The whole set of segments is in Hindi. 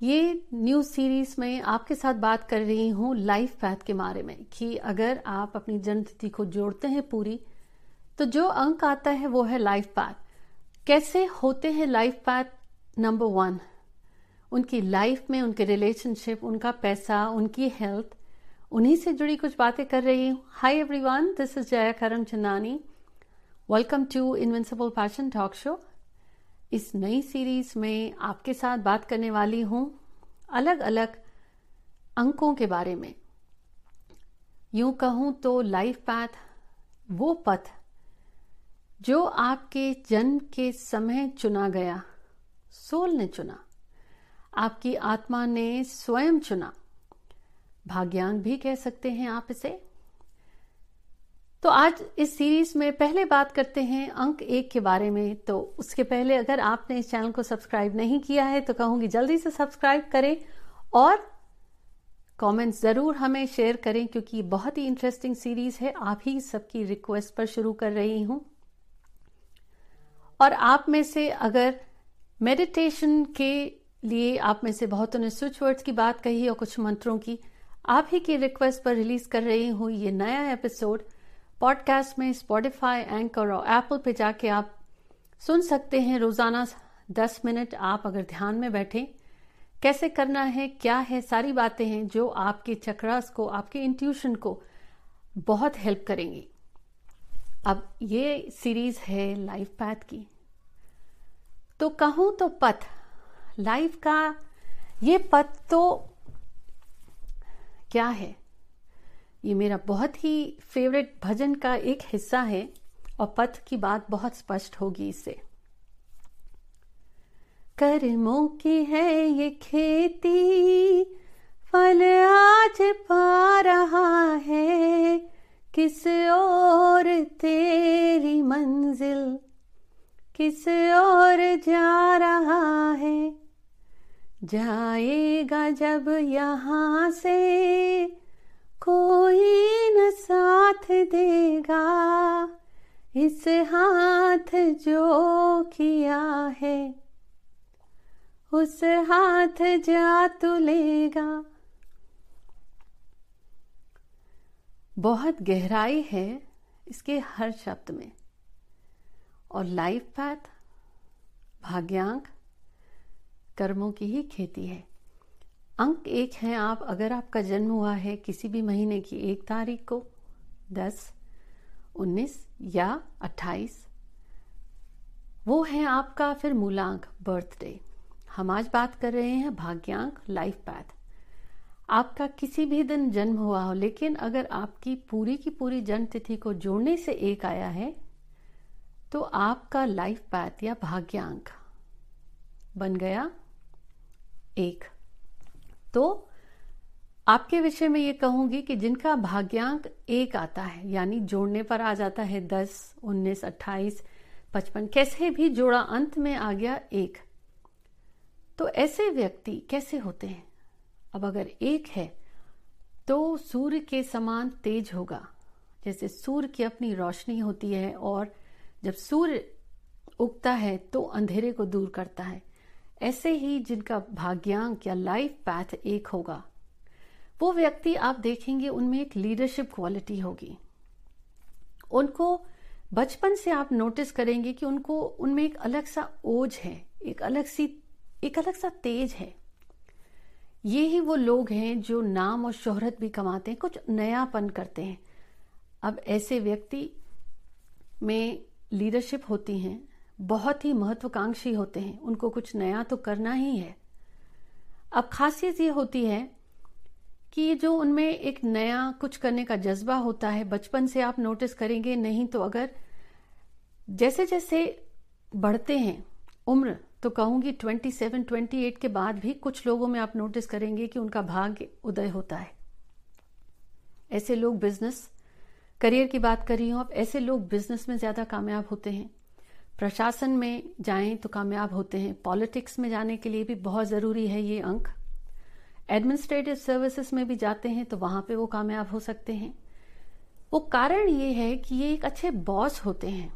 ये न्यू सीरीज़ में आपके साथ बात कर रही हूँ लाइफ पैथ के बारे में, कि अगर आप अपनी जन्म तिथि को जोड़ते हैं पूरी तो जो अंक आता है वो है लाइफ पैथ। कैसे होते हैं लाइफ पैथ? नंबर वन, उनकी लाइफ में उनके रिलेशनशिप, उनका पैसा, उनकी हेल्थ, उन्हीं से जुड़ी कुछ बातें कर रही हूँ। Hi everyone, this is Jaya Karam Chandani. Welcome to invincible fashion talk show. इस नई सीरीज़ में आपके साथ बात करने वाली हूँ अलग अलग अंकों के बारे में। यूँ कहूँ तो लाइफ पैथ वो पथ जो आपके जन्म के समय चुना गया, सोल ने चुना। आपकी आत्मा ने स्वयं चुना। भाग्यांग भी कह सकते हैं आप इसे। तो आज इस सीरीज़ में पहले बात करते हैं अंक एक के बारे में। तो उसके पहले अगर आपने इस चैनल को सब्सक्राइब नहीं किया है तो कहूँगी जल्दी से सब्सक्राइब करें और कमेंट्स ज़रूर हमें शेयर करें, क्योंकि बहुत ही इंटरेस्टिंग सीरीज़ है। आप ही सबकी रिक्वेस्ट पर शुरू कर रही हूँ। और आप में से अगर मेडिटेशन के लिए आप में से बहुतों ने स्विच वर्ड्स की बात कही और कुछ मंत्रों की, आप ही की रिक्वेस्ट पर रिलीज़ कर रही हूँ। ये नया एपिसोड पॉडकास्ट में स्पॉटिफाई एंकर और एप्पल पे जाके आप सुन सकते हैं। रोज़ाना दस मिनट आप अगर ध्यान में बैठे, कैसे करना है, क्या है, सारी बातें हैं जो आपके चक्रास को, आपके इंट्यूशन को बहुत हेल्प करेंगी। अब ये सीरीज़ है लाइफ पैथ की। तो कहूँ तो पथ लाइफ का ये पथ तो क्या है? ये मेरा बहुत ही फेवरेट भजन का एक हिस्सा है और पथ की बात बहुत स्पष्ट होगी इससे। कर्मों की है ये खेती, फल आज पा रहा है, किस और तेरी मंजिल, किस और जा रहा है? जाएगा जब यहाँ से साथ देगा, इस हाथ जो किया है, उस हाथ जा तू लेगा। बहुत गहराई है इसके हर शब्द में, और लाइफ पैथ, भाग्यांक, कर्मों की ही खेती है। अंक एक है आप, अगर आपका जन्म हुआ है किसी भी महीने की एक तारीख को दस, उन्नीस या अट्ठाईस, वो है आपका फिर मूलांक बर्थडे। हम आज बात कर रहे हैं भाग्यांक लाइफ पैथ आपका किसी भी दिन जन्म हुआ हो, लेकिन अगर आपकी पूरी की पूरी जन्म तिथि को जोड़ने से एक आया है तो आपका लाइफ पैथ या भाग्यांक बन गया एक। तो आपके विषय में ये कहूँगी कि जिनका भाग्यांक एक आता है, यानी जोड़ने पर आ जाता है दस, उन्नीस, अट्ठाईस, पचपन, कैसे भी जोड़ा अंत में आ गया एक। तो ऐसे व्यक्ति कैसे होते हैं? अब अगर एक है तो सूर्य के समान तेज होगा। जैसे सूर्य की अपनी रोशनी होती है और जब सूर्य उगता है तो अंधेरे को दूर करता है। ऐसे ही जिनका भाग्यांक या लाइफ पैथ एक होगा वो व्यक्ति आप देखेंगे, उनमें एक लीडरशिप क्वालिटी होगी। उनको बचपन से आप नोटिस करेंगे कि उनको, उनमें एक अलग सा ओज है, एक अलग सी, एक अलग सा तेज है। ये ही वो लोग हैं जो नाम और शोहरत भी कमाते हैं, कुछ नयापन करते हैं। अब ऐसे व्यक्ति में लीडरशिप होती हैं, बहुत ही महत्वाकांक्षी होते हैं, उनको कुछ नया तो करना ही है। अब खासियत ये होती है कि जो उनमें एक नया कुछ करने का जज्बा होता है बचपन से आप नोटिस करेंगे नहीं तो अगर जैसे जैसे बढ़ते हैं उम्र तो कहूँगी 27, 28 के बाद भी कुछ लोगों में आप नोटिस करेंगे कि उनका भाग्य उदय होता है। ऐसे लोग बिज़नेस करियर की बात कर रही हूँ अब ऐसे लोग बिज़नेस में ज़्यादा कामयाब होते हैं। प्रशासन में जाएँ तो कामयाब होते हैं। पॉलिटिक्स में जाने के लिए भी बहुत ज़रूरी है ये अंक। एडमिनिस्ट्रेटिव सर्विसेज़ में भी जाते हैं तो वहाँ पे वो कामयाब हो सकते हैं। वो कारण ये है कि ये एक अच्छे बॉस होते हैं।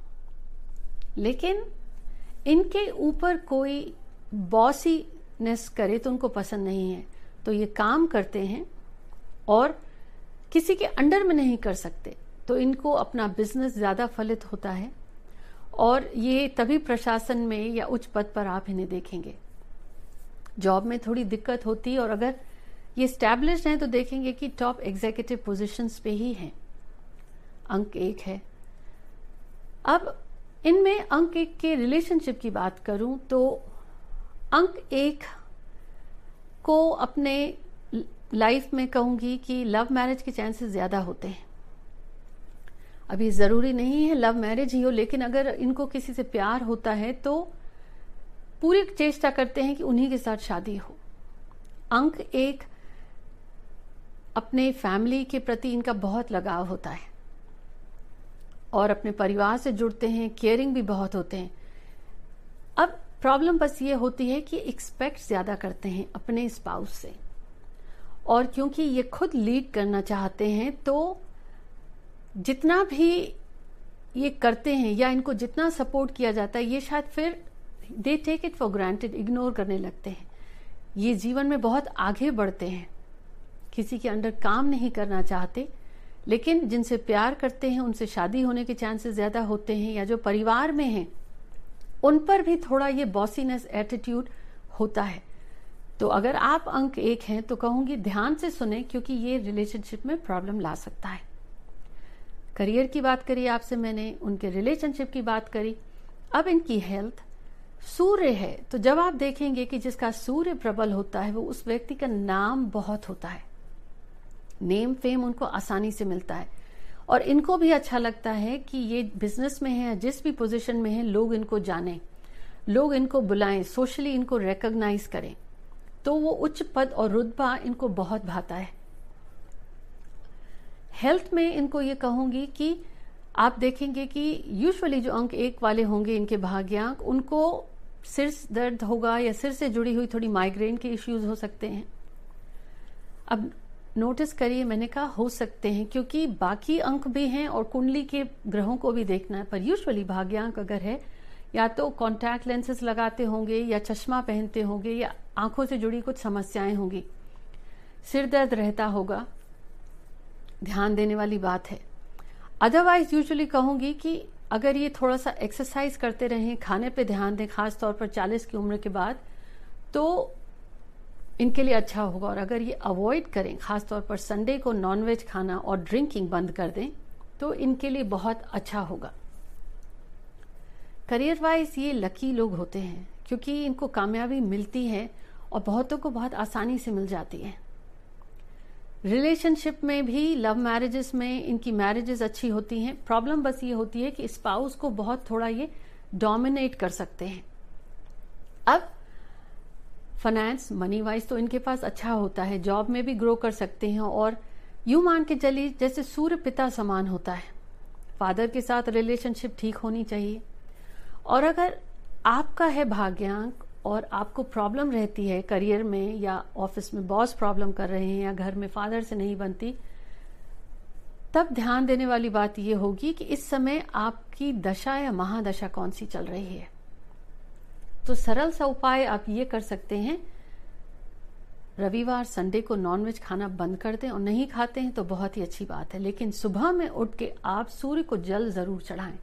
लेकिन इनके ऊपर कोई बॉसी नेस करे तो उनको पसंद नहीं है। तो ये काम करते हैं और किसी के अंडर में नहीं कर सकते। तो इनको अपना बिज़नेस ज़्यादा फलित होता है और ये तभी प्रशासन में या उच्च पद पर आप इन्हें देखेंगे। जॉब में थोड़ी दिक्कत होती और अगर ये स्टैब्लिश हैं तो देखेंगे कि टॉप एग्जीक्यूटिव पोजीशंस पे ही हैं। अंक एक है। अब इनमें अंक एक के रिलेशनशिप की बात करूँ तो अंक एक को अपने लाइफ में कहूँगी कि लव मैरिज के चांसेस ज़्यादा होते हैं। अभी ज़रूरी नहीं है लव मैरिज ही हो, लेकिन अगर इनको किसी से प्यार होता है तो पूरी चेष्टा करते हैं कि उन्हीं के साथ शादी हो। अंक एक, अपने फैमिली के प्रति इनका बहुत लगाव होता है। और अपने परिवार से जुड़ते हैं, केयरिंग भी बहुत होते हैं। अब प्रॉब्लम बस ये होती है कि एक्सपेक्ट ज़्यादा करते हैं अपने स्पाउस से। और क्योंकि ये खुद लीड करना चाहते हैं तो जितना भी ये करते हैं या इनको जितना सपोर्ट किया जाता है, ये शायद फिर they take it for granted ignore करने लगते हैं। ये जीवन में बहुत आगे बढ़ते हैं। किसी के अंडर काम नहीं करना चाहते, लेकिन जिनसे प्यार करते हैं, उनसे शादी होने के चांसेस ज़्यादा होते हैं, या जो परिवार में हैं, उन पर भी थोड़ा ये बॉसीनेस एटीट्यूड होता है। तो अगर आप अंक एक हैं तो कहूँगी ध्यान से सुने, क्योंकि ये रिलेशनशिप में प्रॉब्लम ला सकता है। करियर की बात करी आपसे मैंने, उनके रिलेशनशिप की बात करी। अब इनकी हेल्थ सूर्य है तो जब आप देखेंगे कि जिसका सूर्य प्रबल होता है, वो उस व्यक्ति का नाम बहुत होता है। नेम, फेम उनको आसानी से मिलता है। और इनको भी अच्छा लगता है कि ये बिज़नेस में है जिस भी पोजीशन में है, लोग इनको जाने, लोग इनको बुलाएँ सोशली इनको रिकॉग्नाइज करें। तो वो उच्च पद और रुतबा इनको बहुत भाता है। हेल्थ में इनको ये कहूँगी कि आप देखेंगे कि यूजुअली जो अंक एक वाले होंगे, इनके भाग्यांक, उनको सिर दर्द होगा या सिर से जुड़ी हुई थोड़ी माइग्रेन के इश्यूज़ हो सकते हैं। अब नोटिस करिए, मैंने कहा हो सकते हैं, क्योंकि बाकी अंक भी हैं और कुंडली के ग्रहों को भी देखना है। पर यूजुअली भाग्यांक अगर है, या तो कॉन्टैक्ट लेंसेज लगाते होंगे, या चश्मा पहनते होंगे, या आँखों से जुड़ी कुछ समस्याएँ होंगी। सिर दर्द रहता होगा। ध्यान देने वाली बात है। अदरवाइज़ यूजुअली कहूँगी कि अगर ये थोड़ा सा एक्सरसाइज करते रहें, खाने पे ध्यान दें खास तौर पर 40 की उम्र के बाद तो इनके लिए अच्छा होगा। और अगर ये अवॉइड करें खास तौर पर संडे को नॉनवेज खाना और ड्रिंकिंग बंद कर दें तो इनके लिए बहुत अच्छा होगा। करियर वाइज ये लकी लोग होते हैं, क्योंकि इनको कामयाबी मिलती है और बहुतों को बहुत आसानी से मिल जाती है। रिलेशनशिप में भी, लव मैरिजेस में इनकी मैरिजेस अच्छी होती हैं। प्रॉब्लम बस ये होती है कि स्पाउस को बहुत थोड़ा ये डोमिनेट कर सकते हैं। अब फाइनेंस मनी वाइज तो इनके पास अच्छा होता है जॉब में भी ग्रो कर सकते हैं और यू मान के चलिए, जैसे सूर्य पिता समान होता है। फादर के साथ रिलेशनशिप ठीक होनी चाहिए। और अगर आपका है भाग्यांक और आपको प्रॉब्लम रहती है करियर में या ऑफ़िस में बॉस प्रॉब्लम कर रहे हैं या घर में फादर से नहीं बनती, तब ध्यान देने वाली बात यह होगी कि इस समय आपकी दशा या महादशा कौन सी चल रही है। तो सरल सा उपाय आप ये कर सकते हैं, रविवार संडे को नॉनवेज खाना बंद कर दें और नहीं खाते हैं तो बहुत ही अच्छी बात है, लेकिन सुबह में उठ के आप सूर्य को जल ज़रूर चढ़ाएँ।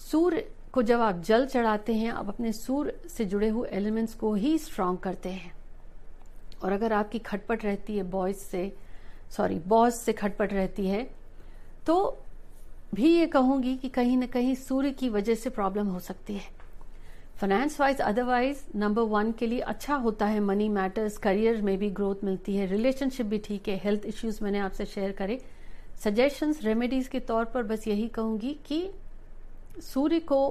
सूर्य को जब आप जल चढ़ाते हैं, आप अपने सूर्य से जुड़े हुए एलिमेंट्स को ही स्ट्रांग करते हैं। और अगर आपकी खटपट रहती है बॉयज़ से सॉरी बॉस से खटपट रहती है तो भी ये कहूँगी कि कहीं ना कहीं सूर्य की वजह से प्रॉब्लम हो सकती है। Finance wise otherwise number one के लिए अच्छा होता है मनी मैटर्स करियर में भी ग्रोथ मिलती है रिलेशनशिप भी ठीक है हेल्थ इश्यूज़ मैंने आपसे शेयर करे। सजेशंस रेमेडीज के तौर पर बस यही कहूँगी कि सूर्य को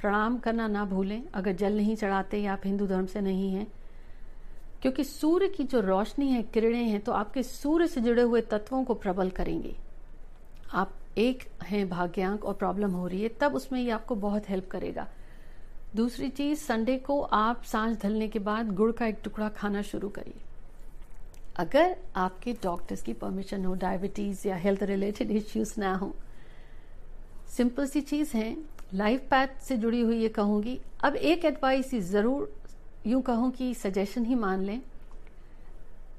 प्रणाम करना ना भूलें। अगर जल नहीं चढ़ाते या आप हिंदू धर्म से नहीं हैं, क्योंकि सूर्य की जो रोशनी है, किरणें हैं तो आपके सूर्य से जुड़े हुए तत्वों को प्रबल करेंगे। आप एक हैं भाग्यांक और प्रॉब्लम हो रही है, तब उसमें ये आपको बहुत हेल्प करेगा। दूसरी चीज़, संडे को आप साँझ ढलने के बाद गुड़ का एक टुकड़ा खाना शुरू करिए। अगर आपके डॉक्टर्स की परमिशन हो, डायबिटीज़ या हेल्थ रिलेटेड इश्यूज़ ना हो सिंपल सी चीज़ है। लाइफ पैथ से जुड़ी हुई ये कहूँगी। अब एक एडवाइस ज़रूर यूँ कहूँ कि सजेशन ही मान लें।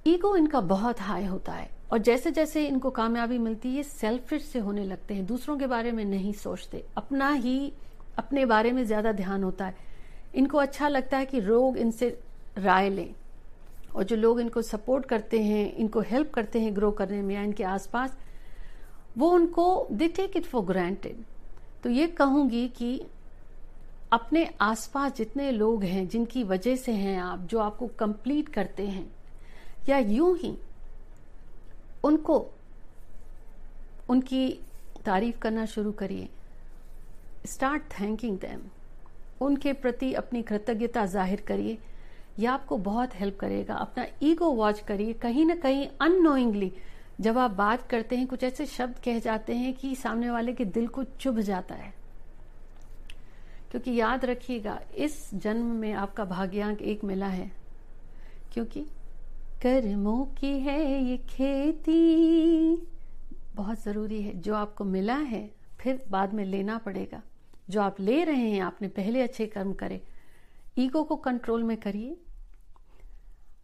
ईगो इनका बहुत हाई होता है और जैसे जैसे इनको कामयाबी मिलती है सेल्फिश से होने लगते हैं। दूसरों के बारे में नहीं सोचते। अपना ही, अपने बारे में ज़्यादा ध्यान होता है। इनको अच्छा लगता है कि लोग इनसे राय लें और जो लोग इनको सपोर्ट करते हैं, इनको हेल्प करते हैं ग्रो करने में या इनके आसपास वो उनको they take it for granted तो ये कहूँगी कि अपने आसपास जितने लोग हैं, जिनकी वजह से हैं आप, जो आपको कंप्लीट करते हैं, या यूँ ही उनको, उनकी तारीफ़ करना शुरू करिए। स्टार्ट थैंकिंग दैम उनके प्रति अपनी कृतज्ञता ज़ाहिर करिए। यह आपको बहुत हेल्प करेगा। अपना ईगो वॉच करिए। कहीं ना कहीं अननोइंगली जब आप बात करते हैं, कुछ ऐसे शब्द कह जाते हैं कि सामने वाले के दिल को चुभ जाता है। क्योंकि याद रखिएगा, इस जन्म में आपका भाग्यांक एक मिला है। क्योंकि कर्मों की है ये खेती। बहुत ज़रूरी है। जो आपको मिला है, फिर बाद में लेना पड़ेगा। जो आप ले रहे हैं, आपने पहले अच्छे कर्म करे। ईगो को कंट्रोल में करिए।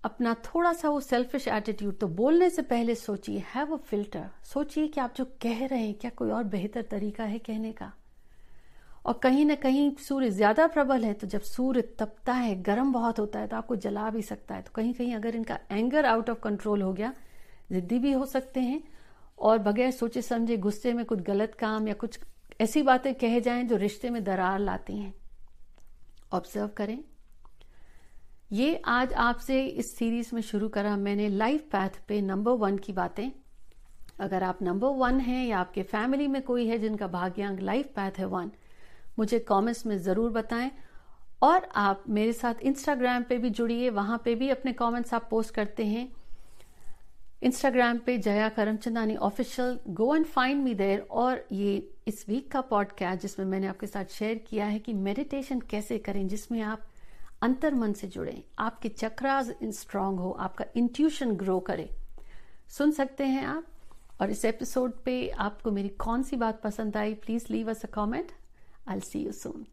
अपना थोड़ा सा वो सेल्फिश एटीट्यूड तो बोलने से पहले सोचिए हैव अ फ़िल्टर सोचिए कि आप जो कह रहे हैं, क्या कोई और बेहतर तरीका है कहने का? और कहीं ना कहीं सूर्य ज़्यादा प्रबल है तो जब सूर्य तपता है, गर्म बहुत होता है तो आपको जला भी सकता है। तो कहीं कहीं अगर इनका एंगर आउट ऑफ़ कंट्रोल हो गया, जिद्दी भी हो सकते हैं, और बगैर सोचे समझे गुस्से में कुछ गलत काम या कुछ ऐसी बातें कह जाएँ जो रिश्ते में दरार लाती हैं। ऑब्ज़र्व करें। ये आज आपसे इस सीरीज़ में शुरू करा मैंने लाइफ पैथ पे नंबर वन की बातें। अगर आप नंबर वन हैं या आपके फैमिली में कोई है जिनका भाग्यांक लाइफ पैथ है वन मुझे कमेंट्स में ज़रूर बताएँ। और आप मेरे साथ इंस्टाग्राम पे भी जुड़िए, वहाँ पे भी अपने कमेंट्स आप पोस्ट करते हैं। इंस्टाग्राम पे Jaya Karamchandani official go and find me there और ये इस वीक का पॉडकास्ट जिसमें मैंने आपके साथ शेयर किया है कि मेडिटेशन कैसे करें, जिसमें आप अंतर मन से जुड़े। आपके चक्रास स्ट्रांग हो, आपका इंट्यूशन ग्रो करे। सुन सकते हैं आप, और इस एपिसोड पे आपको मेरी कौन सी बात पसंद आई please leave us a comment I see you soon.